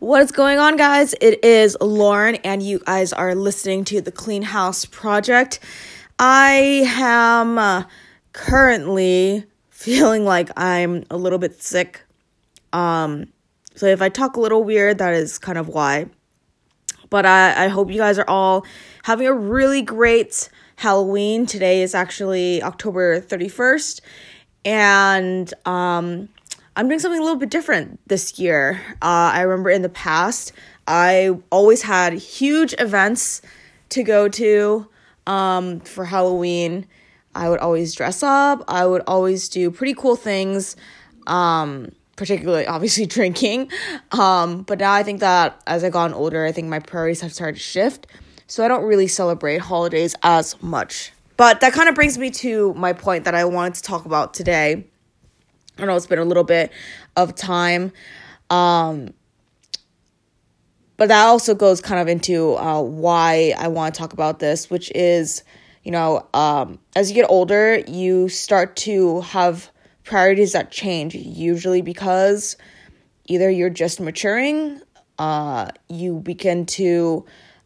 What is going on, guys? It is Lauren, and you guys are listening to the Clean House Project. I am uh, currently feeling like I'm a little bit sick. Um, so if I talk a little weird, that is kind of why. But I, I hope you guys are all having a really great Halloween. Today is actually October 31st. And um, I'm doing something a little bit different this year. Uh, I remember in the past, I always had huge events to go to um, for Halloween. I would always dress up, I would always do pretty cool things. Um, particularly obviously drinking. Um, but now I think that as I've gotten older, I think my priorities have started to shift. So I don't really celebrate holidays as much. But that kind of brings me to my point that I wanted to talk about today. I know it's been a little bit of time. Um, but that also goes kind of into uh, why I want to talk about this, which is, you know, um, as you get older, you start to have priorities that change, usually because either you're just maturing, uh, you begin to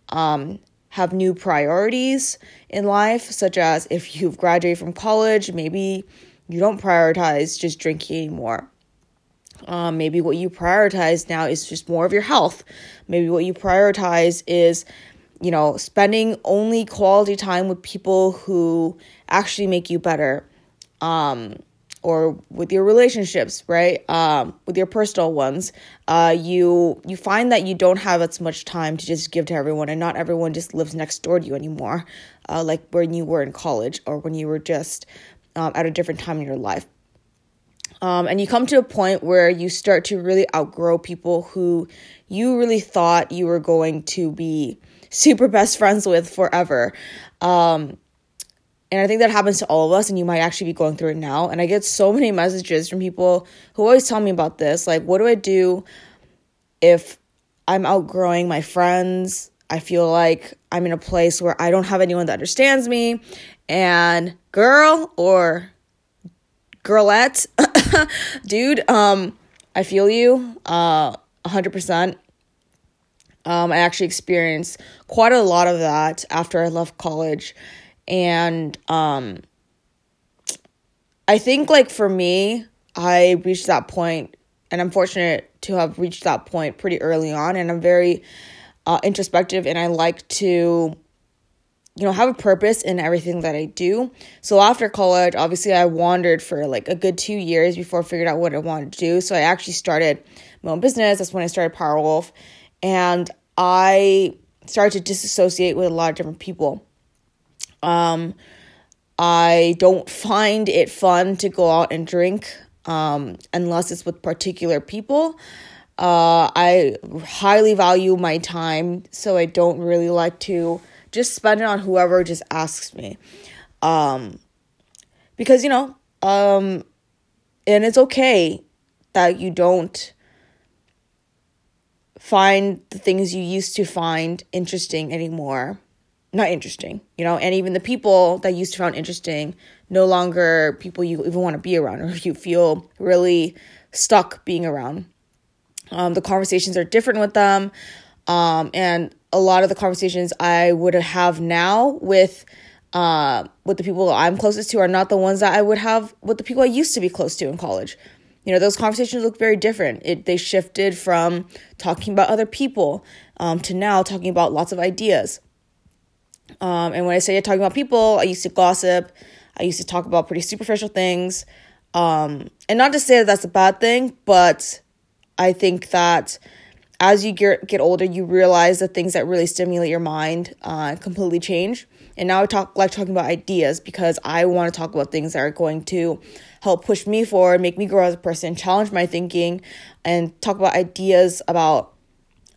um, have new priorities in life, such as if you've graduated from college, maybe you don't prioritize just drinking anymore. Um, maybe what you prioritize now is just more of your health. Maybe what you prioritize is, you know, spending only quality time with people who actually make you better. Um, or with your relationships, right? Um, with your personal ones, uh, you you find that you don't have as much time to just give to everyone, and not everyone just lives next door to you anymore, uh, like when you were in college or when you were just um, at a different time in your life. Um, and you come to a point where you start to really outgrow people who you really thought you were going to be super best friends with forever. Um, and I think that happens to all of us, and you might actually be going through it now. And I get so many messages from people who always tell me about this. Like, what do I do if I'm outgrowing my friends? I feel like I'm in a place where I don't have anyone that understands me. And girl or girlette, dude, um, I feel you uh, 100%. Um, I actually experienced quite a lot of that after I left college and um I think like for me, I reached that point and I'm fortunate to have reached that point pretty early on and I'm very uh, introspective and I like to you know have a purpose in everything that I do. So after college, obviously I wandered for like a good 2 years before I figured out what I wanted to do. So I actually started my own business. That's when I started Powerwolf and I started to disassociate with a lot of different people. Um, I don't find it fun to go out and drink um, unless it's with particular people. Uh, I highly value my time, so I don't really like to just spend it on whoever just asks me. Um, because, you know, um, and it's okay that you don't find the things you used to find interesting anymore not interesting, you know, and even the people that used to find interesting no longer people you even want to be around or you feel really stuck being around. Um, the conversations are different with them. Um, and a lot of the conversations I would have now with uh, with the people I'm closest to are not the ones that I would have with the people I used to be close to in college. You know, those conversations look very different. It they shifted from talking about other people um, to now talking about lots of ideas. Um, and when I say talking about people, I used to gossip. I used to talk about pretty superficial things. Um, and not to say that that's a bad thing, but I think that as you get, get older, you realize the things that really stimulate your mind uh, completely change. And now I talk like talking about ideas because I want to talk about things that are going to help push me forward, make me grow as a person, challenge my thinking, and talk about ideas about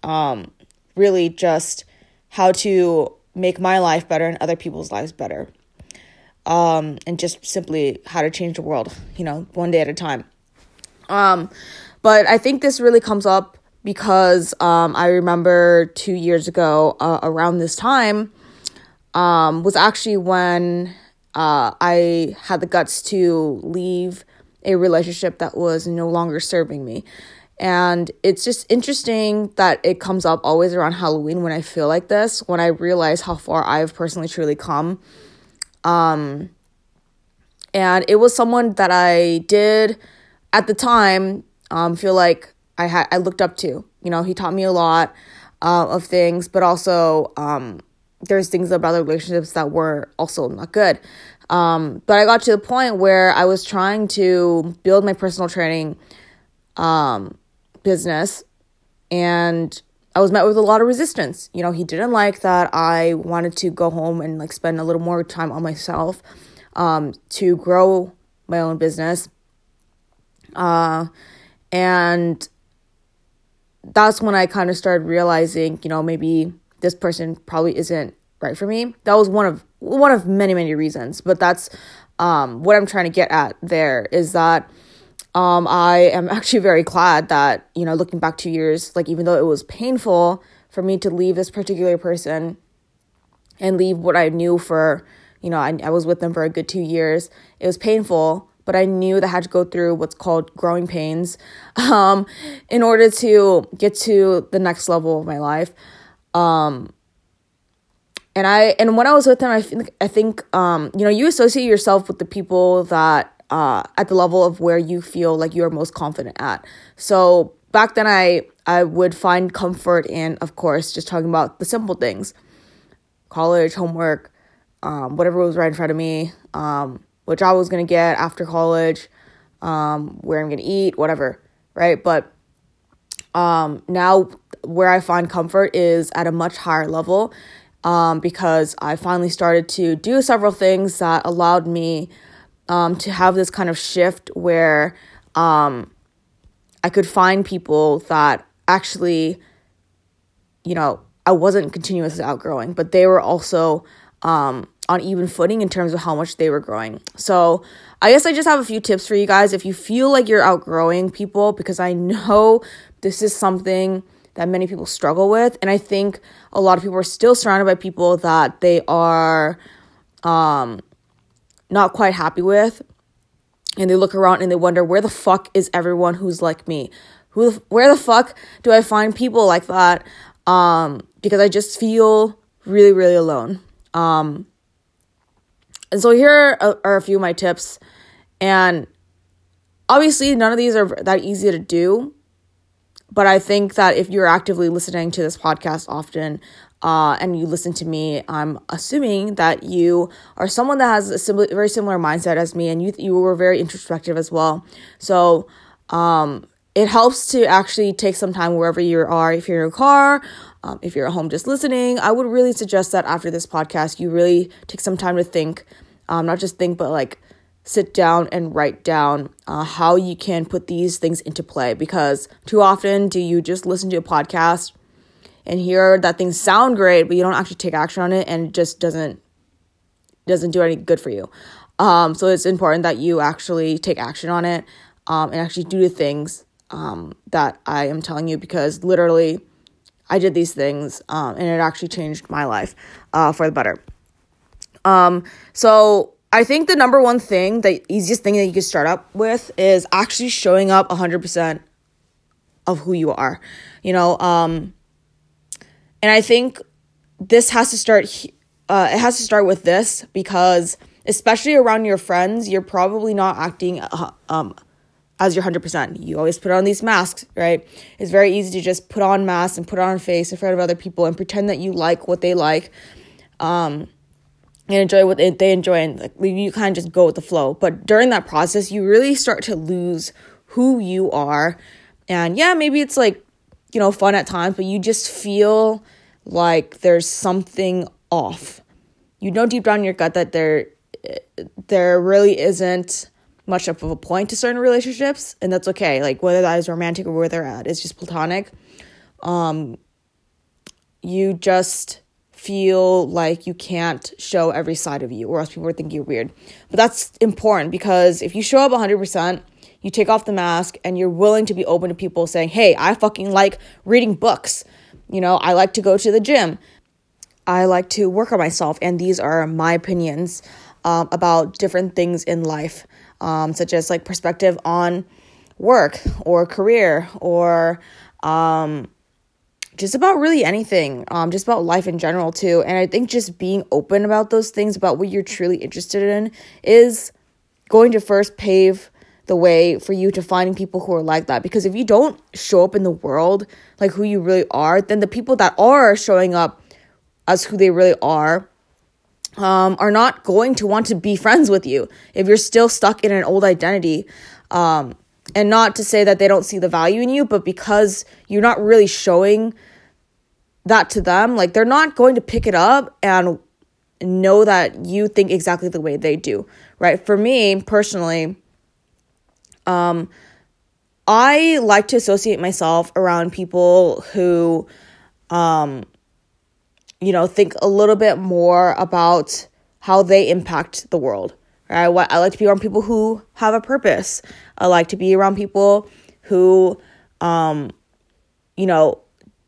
um, really just how to make my life better and other people's lives better. Um, and just simply how to change the world, you know, one day at a time. Um, but I think this really comes up because um, I remember two years ago, uh, around this time, um, was actually when uh, I had the guts to leave a relationship that was no longer serving me. And it's just interesting that it comes up always around Halloween when I feel like this, when I realize how far I've personally truly come. Um, and it was someone that I did at the time um, feel like I had I looked up to. You know, he taught me a lot uh, of things, but also um, there's things about the relationships that were also not good. Um, but I got to the point where I was trying to build my personal training um, business, and I was met with a lot of resistance. You know, he didn't like that I wanted to go home and like spend a little more time on myself um, to grow my own business. Uh, and that's when I kind of started realizing, you know, maybe this person probably isn't right for me. That was one of one of many many reasons, but that's um, what I'm trying to get at. There is that um, I am actually very glad that you know, looking back two years, like even though it was painful for me to leave this particular person and leave what I knew for you know, I, I was with them for a good two years. It was painful, but I knew that I had to go through what's called growing pains um, in order to get to the next level of my life. Um, and I and when I was with them, I think I think um, you know you associate yourself with the people that uh, at the level of where you feel like you are most confident at. So back then, I I would find comfort in, of course, just talking about the simple things, college, homework, um, whatever was right in front of me, um, what job I was gonna get after college, um, where I'm gonna eat, whatever, right? But um, now where I find comfort is at a much higher level um, because I finally started to do several things that allowed me um, to have this kind of shift where um, I could find people that actually, you know, I wasn't continuously outgrowing, but they were also um, on even footing in terms of how much they were growing. So I guess I just have a few tips for you guys if you feel like you're outgrowing people, because I know this is something that many people struggle with. And I think a lot of people are still surrounded by people that they are um, not quite happy with. And they look around and they wonder, where the fuck is everyone who's like me? Who, where the fuck do I find people like that? Um, because I just feel really, really alone. Um, and so here are, are a few of my tips. And obviously, none of these are that easy to do. But I think that if you're actively listening to this podcast often, uh, and you listen to me, I'm assuming that you are someone that has a very similar mindset as me, and you you were very introspective as well. So, um, it helps to actually take some time wherever you are. If you're in a car, um, if you're at home just listening, I would really suggest that after this podcast, you really take some time to think, um, not just think, but like sit down and write down uh, how you can put these things into play. Because too often do you just listen to a podcast and hear that things sound great but you don't actually take action on it and it just doesn't doesn't do any good for you. Um, so it's important that you actually take action on it um, and actually do the things um, that i am telling you because literally i did these things um, and it actually changed my life uh, for the better um, so I think the number one thing, the easiest thing that you can start up with is actually showing up 100% of who you are. You know, um and I think this has to start uh it has to start with this because especially around your friends, you're probably not acting uh, um as your 100%. You always put on these masks, right? It's very easy to just put on masks and put on a face in front of other people and pretend that you like what they like. Um and enjoy what they enjoy and like you kind of just go with the flow but during that process you really start to lose who you are and yeah maybe it's like you know fun at times but you just feel like there's something off you know deep down in your gut that there there really isn't much of a point to certain relationships and that's okay like whether that is romantic or where they're at it's just platonic um you just feel like you can't show every side of you or else people would think you're weird. But that's important because if you show up 100%, you take off the mask and you're willing to be open to people saying, "Hey, I fucking like reading books. You know, I like to go to the gym. I like to work on myself and these are my opinions um, about different things in life, um, such as like perspective on work or career or um, just about really anything, um, just about life in general, too. And I think just being open about those things, about what you're truly interested in, is going to first pave the way for you to finding people who are like that. Because if you don't show up in the world like who you really are, then the people that are showing up as who they really are um, are not going to want to be friends with you if you're still stuck in an old identity. Um, and not to say that they don't see the value in you, but because you're not really showing that to them, like they're not going to pick it up and know that you think exactly the way they do, right? For me personally, um, I like to associate myself around people who, um, you know, think a little bit more about how they impact the world. Right? I like to be around people who have a purpose. I like to be around people who, um, you know,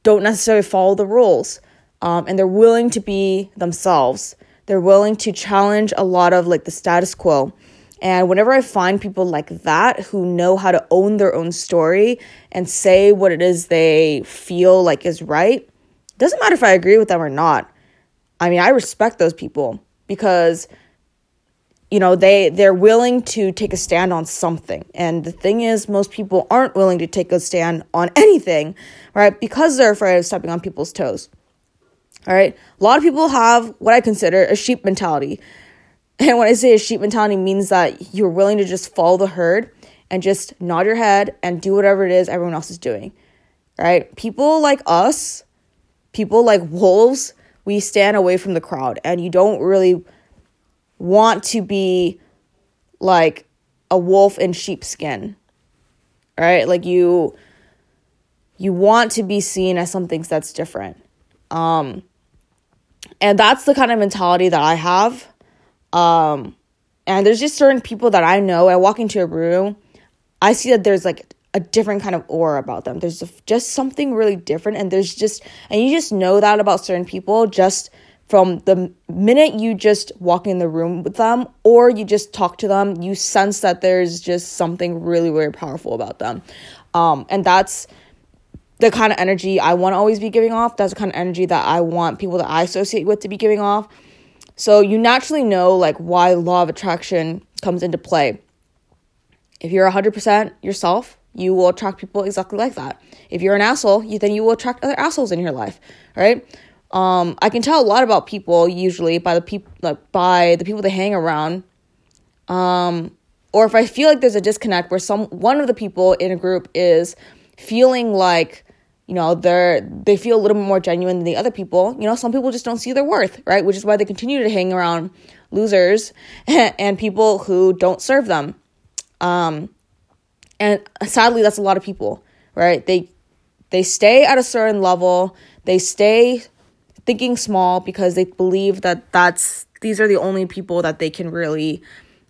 don't necessarily follow the rules, um, and they're willing to be themselves. They're willing to challenge a lot of like the status quo. And whenever I find people like that who know how to own their own story and say what it is they feel like is right, doesn't matter if I agree with them or not. I mean, I respect those people because you know they they're willing to take a stand on something. And the thing is most people aren't willing to take a stand on anything right because they're afraid of stepping on people's toes. All right? A lot of people have what i consider a sheep mentality. And when i say a sheep mentality means that you're willing to just follow the herd and just nod your head and do whatever it is everyone else is doing. Right? People like us people like wolves we stand away from the crowd and you don't really want to be like a wolf in sheepskin. Right? Like you you want to be seen as something that's different. Um and that's the kind of mentality that I have. Um and there's just certain people that I know. I walk into a room, I see that there's like a different kind of aura about them. There's just something really different and there's just and you just know that about certain people just from the minute you just walk in the room with them or you just talk to them, you sense that there's just something really, really powerful about them. Um, and that's the kind of energy I want to always be giving off. That's the kind of energy that I want people that I associate with to be giving off. So you naturally know like why law of attraction comes into play. If you're 100% yourself, you will attract people exactly like that. If you're an asshole, you then you will attract other assholes in your life, right? Um, I can tell a lot about people usually by the people like by the people they hang around. Um, or if I feel like there's a disconnect where some one of the people in a group is feeling like you know they're they feel a little bit more genuine than the other people you know some people just don't see their worth right which is why they continue to hang around losers and people who don't serve them um and sadly that's a lot of people right they they stay at a certain level they stay thinking small because they believe that that's these are the only people that they can really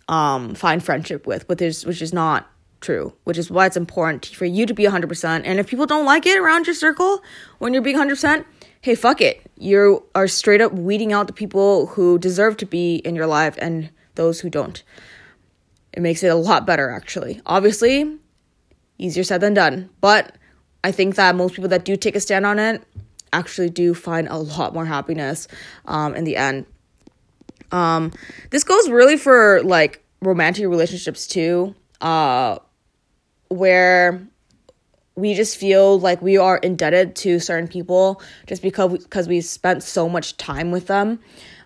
um, find friendship with, which is which is not true. Which is why it's important for you to be 100%. And if people don't like it around your circle when you're being 100%, hey, fuck it. You are straight up weeding out the people who deserve to be in your life and those who don't. It makes it a lot better, actually. Obviously, easier said than done. But I think that most people that do take a stand on it actually do find a lot more happiness um, in the end. Um, this goes really for like romantic relationships too, uh, where we just feel like we are indebted to certain people just because because we spent so much time with them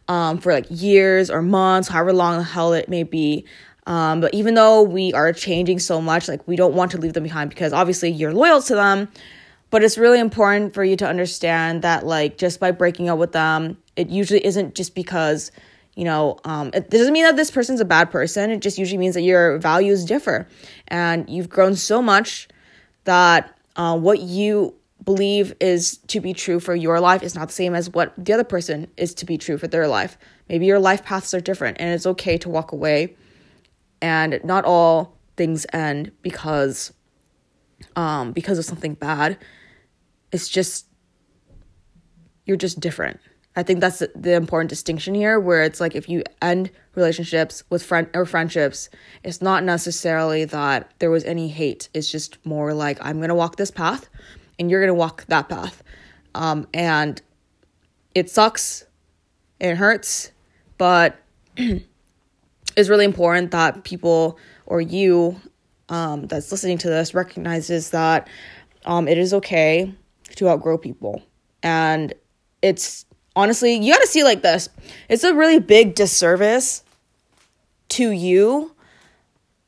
um, for like years or months, however long the hell it may be. Um, but even though we are changing so much, like we don't want to leave them behind because obviously you're loyal to them, but it's really important for you to understand that, like, just by breaking up with them, it usually isn't just because, you know, um, it doesn't mean that this person's a bad person. It just usually means that your values differ. And you've grown so much that uh, what you believe is to be true for your life is not the same as what the other person is to be true for their life. Maybe your life paths are different, and it's okay to walk away. And not all things end because um, because of something bad. It's just you're just different. I think that's the, important distinction here, where it's like if you end relationships with friend or friendships, it's not necessarily that there was any hate. It's just more like I'm gonna walk this path, and you're gonna walk that path, um, and it sucks, it hurts, but it's really important that people or you um, that's listening to this recognizes that um, it is okay to outgrow people, and it's honestly, you got to see like this. It's a really big disservice to you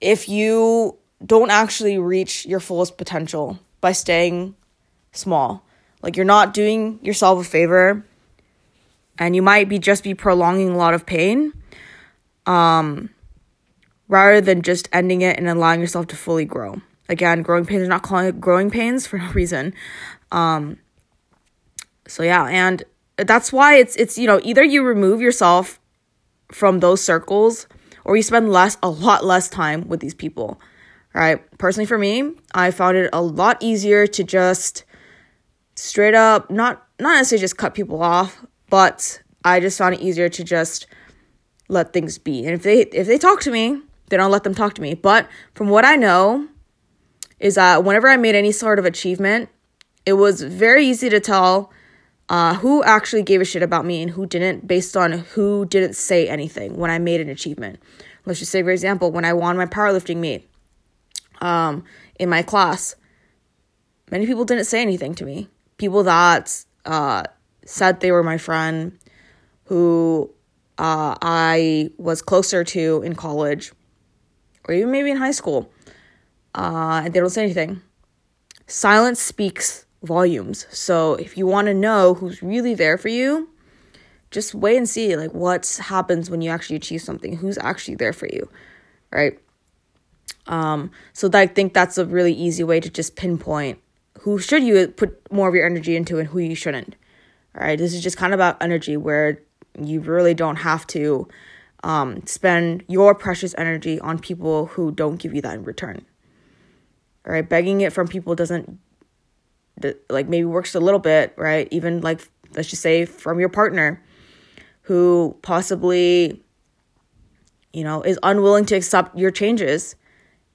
if you don't actually reach your fullest potential by staying small. Like you're not doing yourself a favor and you might be just be prolonging a lot of pain um rather than just ending it and allowing yourself to fully grow. Again, growing pains are not calling it growing pains for no reason. Um so yeah, and that's why it's it's you know either you remove yourself from those circles or you spend less a lot less time with these people right personally for me i found it a lot easier to just straight up not not necessarily just cut people off but i just found it easier to just let things be and if they if they talk to me then i'll let them talk to me but from what i know is that whenever i made any sort of achievement it was very easy to tell uh, who actually gave a shit about me and who didn't based on who didn't say anything when I made an achievement. Let's just say, for example, when I won my powerlifting meet um, in my class, many people didn't say anything to me. People that uh, said they were my friend, who uh, I was closer to in college, or even maybe in high school, uh, and they don't say anything. Silence speaks volumes. So if you want to know who's really there for you, just wait and see like what happens when you actually achieve something. Who's actually there for you, right? Um, so I think that's a really easy way to just pinpoint who should you put more of your energy into and who you shouldn't. All right, this is just kind of about energy where you really don't have to um, spend your precious energy on people who don't give you that in return. All right, begging it from people doesn't like maybe works a little bit, right? Even like let's just say from your partner who possibly you know is unwilling to accept your changes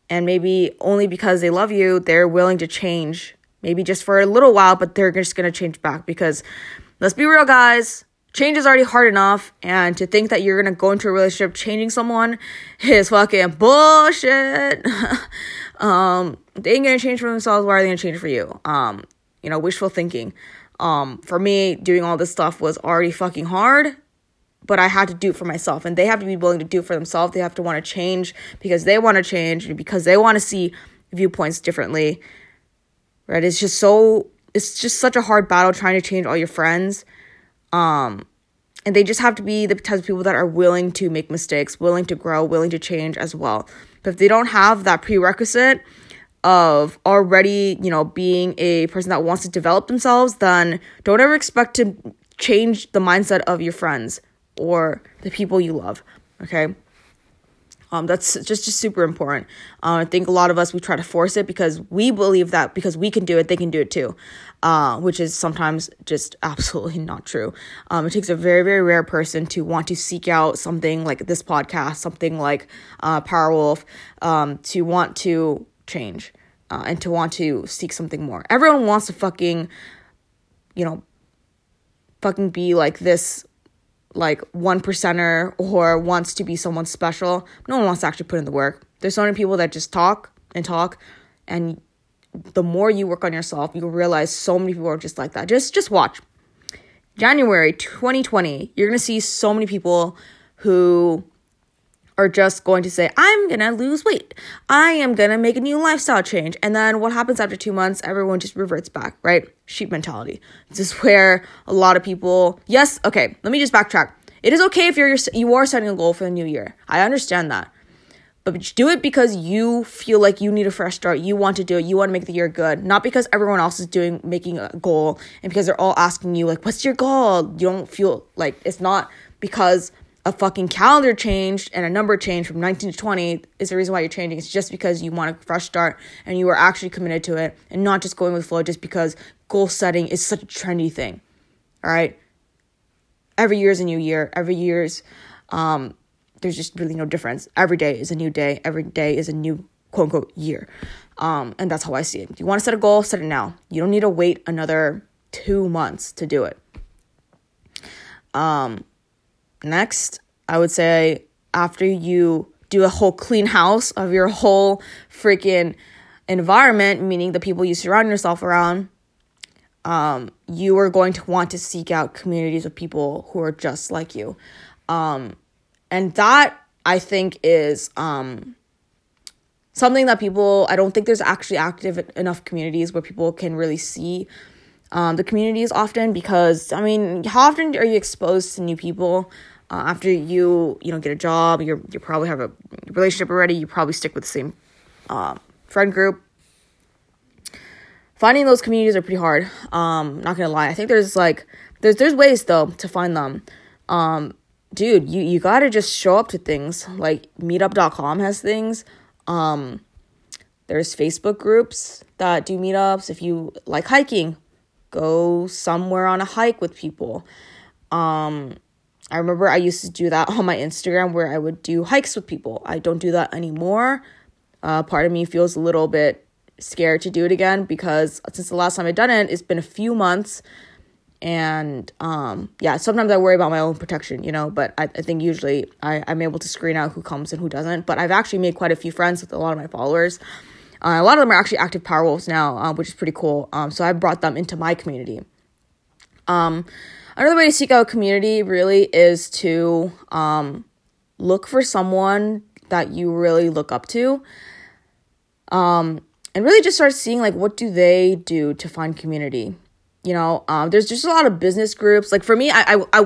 and maybe only because they love you they're willing to change maybe just for a little while but they're just going to change back because let's be real guys change is already hard enough and to think that you're to go into a relationship changing someone is fucking bullshit um they ain't to change for themselves why are they to change for you um you know, wishful thinking. Um, for me, doing all this stuff was already fucking hard, but I had to do it for myself. And they have to be willing to do it for themselves. They have to want to change because they want to change because they want to see viewpoints differently. Right? It's just so it's just such a hard battle trying to change all your friends. Um, and they just have to be the type of people that are willing to make mistakes, willing to grow, willing to change as well. But if they don't have that prerequisite, of already, you know, being a person that wants to develop themselves, then don't ever expect to change the mindset of your friends or the people you love. Okay. Um, that's just just super important. Uh, I think a lot of us we try to force it because we believe that because we can do it, they can do it too, uh, which is sometimes just absolutely not true. Um, it takes a very very rare person to want to seek out something like this podcast, something like uh, Powerwolf, um, to want to change uh, and to want to seek something more. Everyone wants to fucking, you know, fucking be like this, like one percenter or wants to be someone special. No one wants to actually put in the work. There's so many people that just talk and talk, and the more you work on yourself, you'll realize so many people are just like that. Just just watch. January 2020, you're gonna see so many people who are just going to say, I'm gonna lose weight. I am gonna make a new lifestyle change. And then what happens after two months? Everyone just reverts back, right? Sheep mentality. This is where a lot of people, yes, okay, let me just backtrack. It is okay if you're you are setting a goal for the new year. I understand that. But do it because you feel like you need a fresh start. You want to do it. You want to make the year good. Not because everyone else is doing making a goal and because they're all asking you like, "What's your goal?" You don't feel like it's not because a fucking calendar changed and a number changed from 19 to 20 is the reason why you're changing. It's just because you want a fresh start and you are actually committed to it and not just going with flow just because goal setting is such a trendy thing. All right. every year is a new year. Every year's um, there's just really no difference. Every day is a new day. Every day is a new quote unquote year. Um, and that's how I see it. If you want to set a goal, set it now. You don't need to wait another two months to do it. Um, next, I would say after you do a whole clean house of your whole freaking environment, meaning the people you surround yourself around, um, you are going to want to seek out communities of people who are just like you. Um, and that I think is um, something that people, I don't think there's actually active enough communities where people can really see um, the communities often because, I mean, how often are you exposed to new people? Uh, after you you know get a job you you probably have a relationship already you probably stick with the same uh, friend group. Finding those communities are pretty hard um not gonna lie. I think there's like there's there's ways though to find them. Um dude you you gotta just show up to things. Like meetup.com has things. Um there's facebook groups that do meetups. If you like hiking go somewhere on a hike with people. Um I remember I used to do that on my Instagram where I would do hikes with people. I don't do that anymore. Uh, part of me feels a little bit scared to do it again because since the last time I've done it, it's been a few months. And um, yeah, sometimes I worry about my own protection, you know, but I, I think usually I, I'm able to screen out who comes and who doesn't. But I've actually made quite a few friends with a lot of my followers. Uh, a lot of them are actually active powerwolves now, uh, which is pretty cool. Um, so I brought them into my community. Um, Another way to seek out community really is to um, look for someone that you really look up to. Um, and really just start seeing like what do they do to find community. You know, um, there's just a lot of business groups. Like for me, I, I, I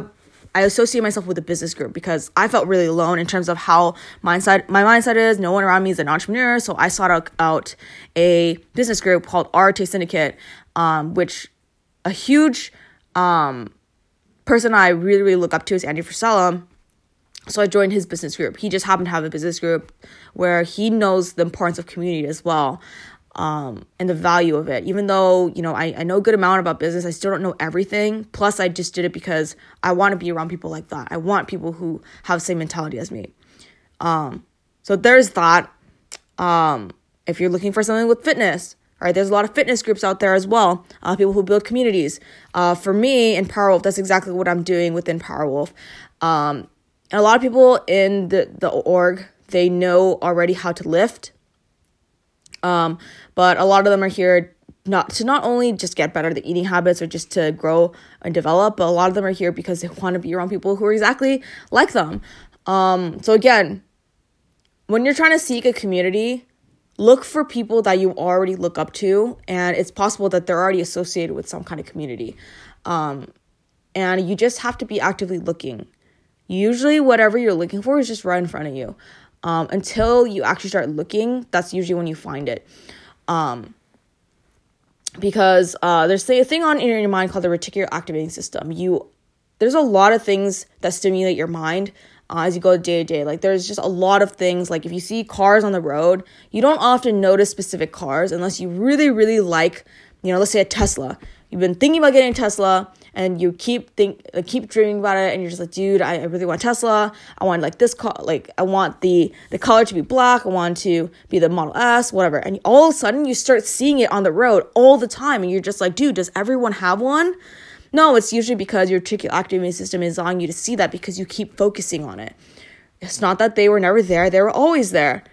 I associate myself with a business group because I felt really alone in terms of how mindset my mindset is. No one around me is an entrepreneur, so I sought out, out a business group called RT Syndicate, um, which a huge um, person I really, really look up to is Andy Frisella. So I joined his business group. He just happened to have a business group where he knows the importance of community as well um, and the value of it. Even though, you know, I, I know a good amount about business, I still don't know everything. Plus, I just did it because I want to be around people like that. I want people who have the same mentality as me. Um, so there's that. Um, if you're looking for something with fitness, all right, there's a lot of fitness groups out there as well, uh, people who build communities. Uh, for me in Powerwolf, that's exactly what I'm doing within Powerwolf. Um, and a lot of people in the, the org, they know already how to lift. Um, but a lot of them are here not to not only just get better at the eating habits or just to grow and develop, but a lot of them are here because they want to be around people who are exactly like them. Um, so again, when you're trying to seek a community, look for people that you already look up to and it's possible that they're already associated with some kind of community. Um, and you just have to be actively looking. Usually whatever you're looking for is just right in front of you. Um, until you actually start looking that's usually when you find it. Um, because uh, there's a thing on in your mind called the reticular activating system. You there's a lot of things that stimulate your mind uh, as you go day to day. Like there's just a lot of things. Like if you see cars on the road, you don't often notice specific cars unless you really, really like, you know, let's say a Tesla. You've been thinking about getting a Tesla and you keep think uh, keep dreaming about it and you're just like dude I, I really want tesla i want like this car like i want the the color to be black i want to be the model s whatever and all of a sudden you start seeing it on the road all the time and you're just like dude does everyone have one no, it's usually because your activating system is allowing you to see that because you keep focusing on it. It's not that they were never there, they were always there.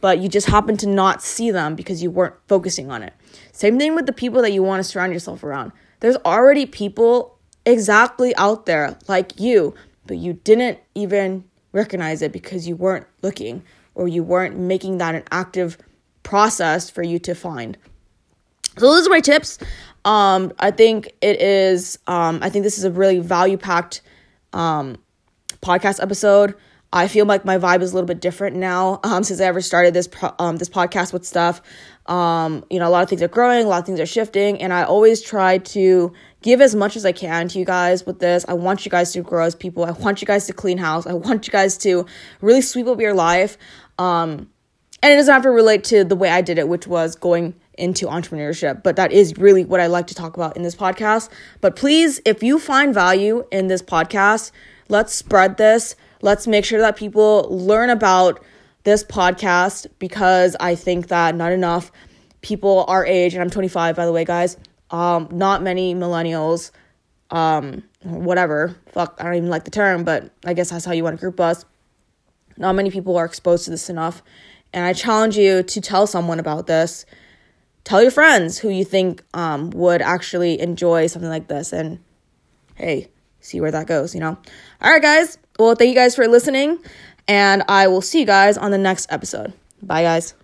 But you just happen to not see them because you weren't focusing on it. Same thing with the people that you want to surround yourself around. There's already people exactly out there like you, but you didn't even recognize it because you weren't looking or you weren't making that an active process for you to find. So those are my tips. Um, I think it is. Um, I think this is a really value packed um, podcast episode. I feel like my vibe is a little bit different now um, since I ever started this pro- um, this podcast with stuff. Um, you know, a lot of things are growing, a lot of things are shifting, and I always try to give as much as I can to you guys with this. I want you guys to grow as people. I want you guys to clean house. I want you guys to really sweep up your life. Um, and it doesn't have to relate to the way I did it, which was going into entrepreneurship. But that is really what I like to talk about in this podcast. But please, if you find value in this podcast, let's spread this. Let's make sure that people learn about this podcast because I think that not enough people our age, and I'm 25 by the way, guys, um, not many millennials, um, whatever, fuck, I don't even like the term, but I guess that's how you want to group us. Not many people are exposed to this enough. And I challenge you to tell someone about this. Tell your friends who you think um, would actually enjoy something like this. And hey, see where that goes, you know? All right, guys. Well, thank you guys for listening. And I will see you guys on the next episode. Bye, guys.